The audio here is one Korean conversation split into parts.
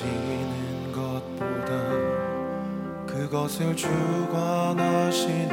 지는 것보다 그것을 주관하시는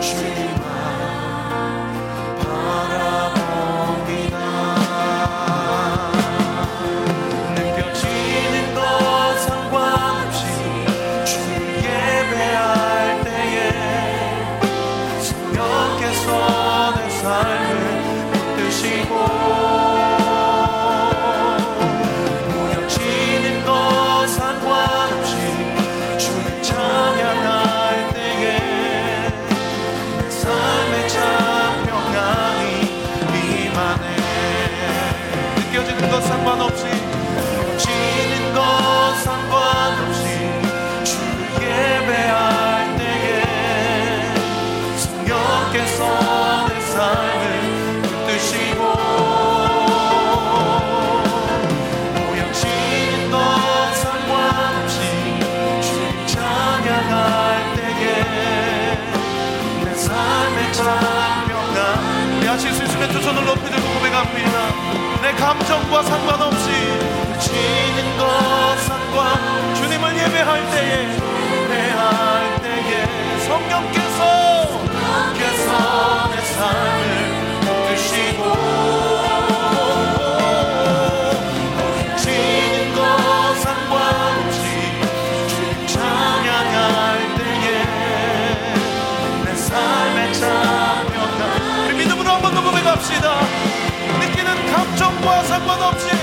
Dream. 찬양합니다. 우리 하실 수 있으면 두 손을 높이 들고 고백합니다. 내 감정과 상관없이 지는 것 상관 주님을 예배할 때에 예배할 때에 성령께서 성령께서 내 삶을 pendant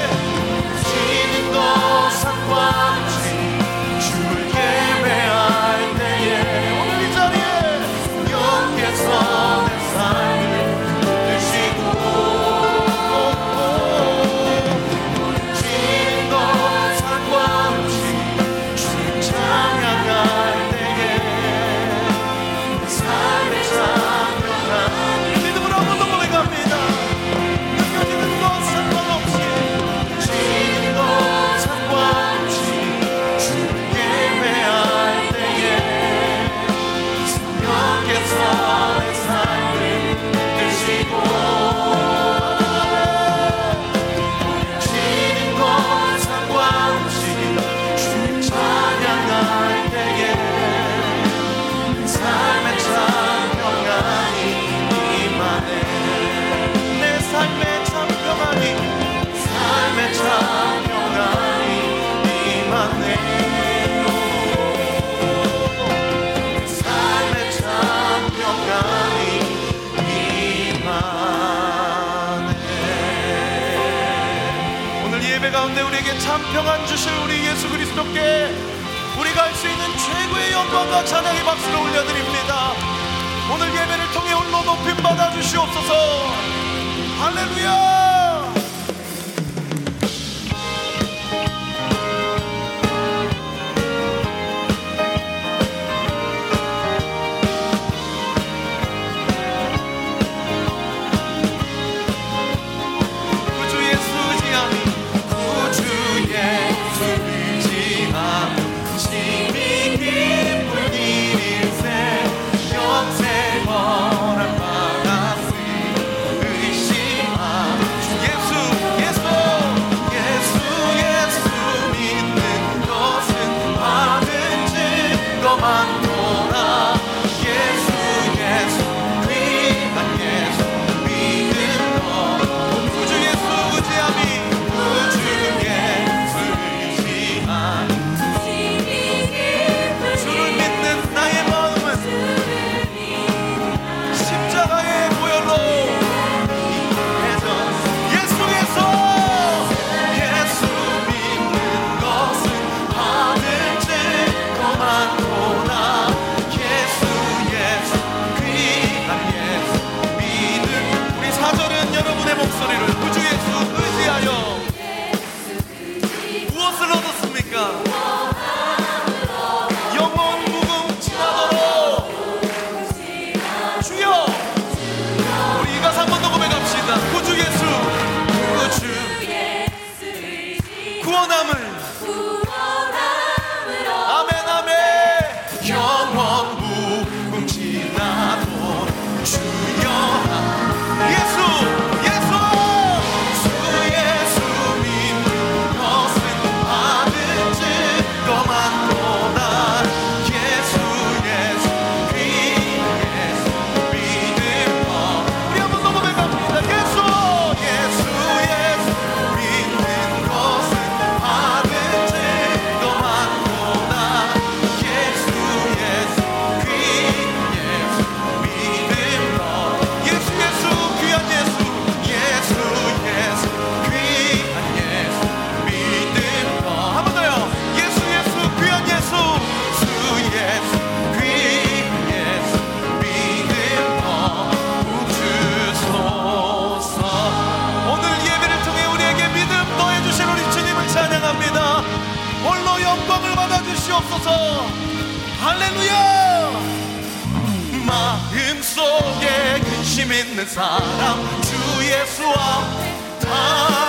우리에게 참 평안 주실 우리 예수 그리스도께 우리가 할 수 있는 최고의 영광과 찬양의 박수를 올려드립니다. 오늘 예배를 통해 홀로 높임 받아 주시옵소서. 할렐루야! 와 달래어라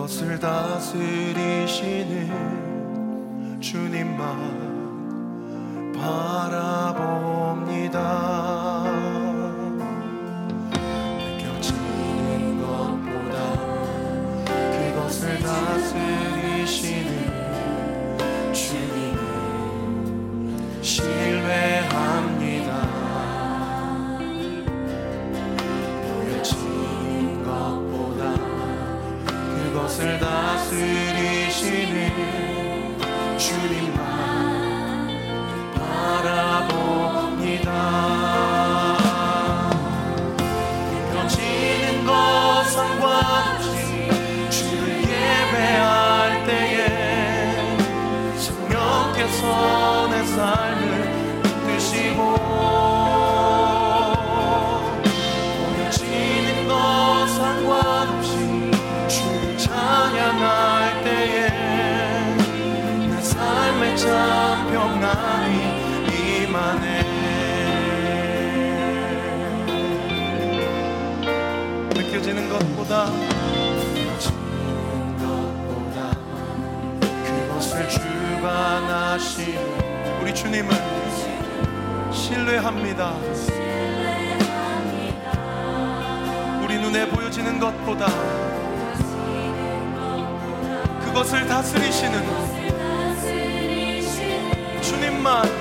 그것을 다스리시는 주님만 바라봅니다. 것을 다스리시는 주님만 주관하신 우리 주님을 신뢰합니다. 우리 눈에 보여지는 것보다 그것을 다스리시는 주님만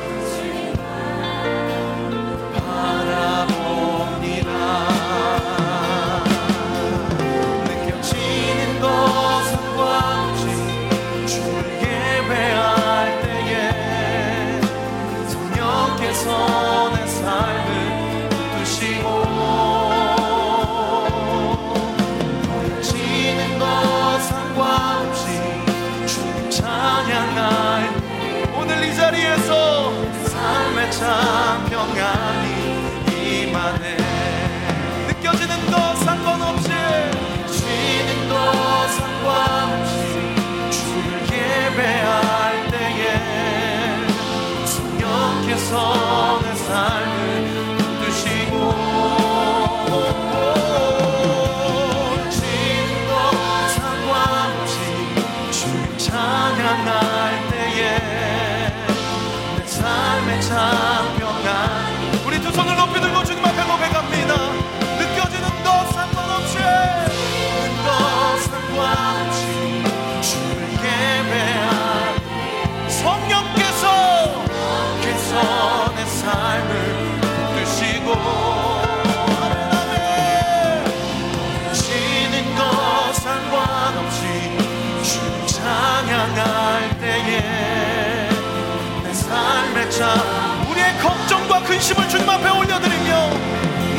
근심을 주님 앞에 올려드리며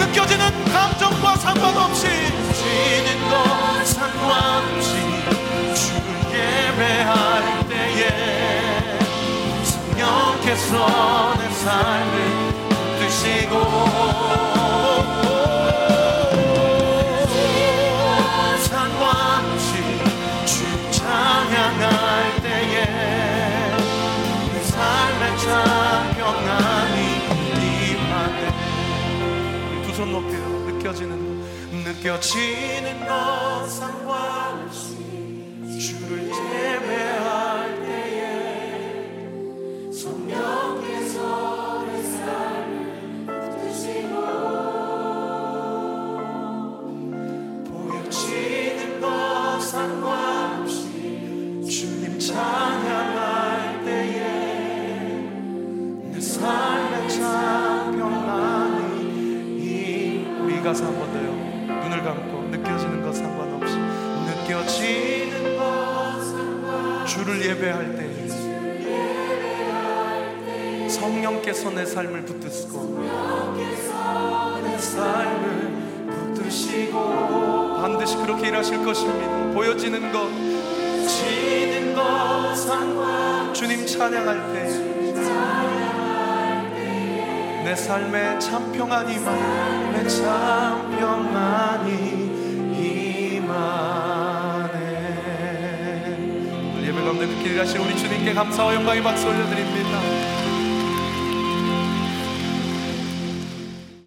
느껴지는 감정과 상관없이 쉬는 것 상관없이 주를 예배할 때에 성령께서 내 삶을 드시고 느껴지는 것 상관없이 성령께서 내 삶을 붙드시고 내 삶을 붙드시고 반드시 그렇게 일하실 것입니다. 보여지는 것, 지는 것 상관 주님 찬양할 때. 내 삶에 참 평안이 내참 평안이 임하네 하신 우리 주님께 감사와 영광의 박수 올려드립니다.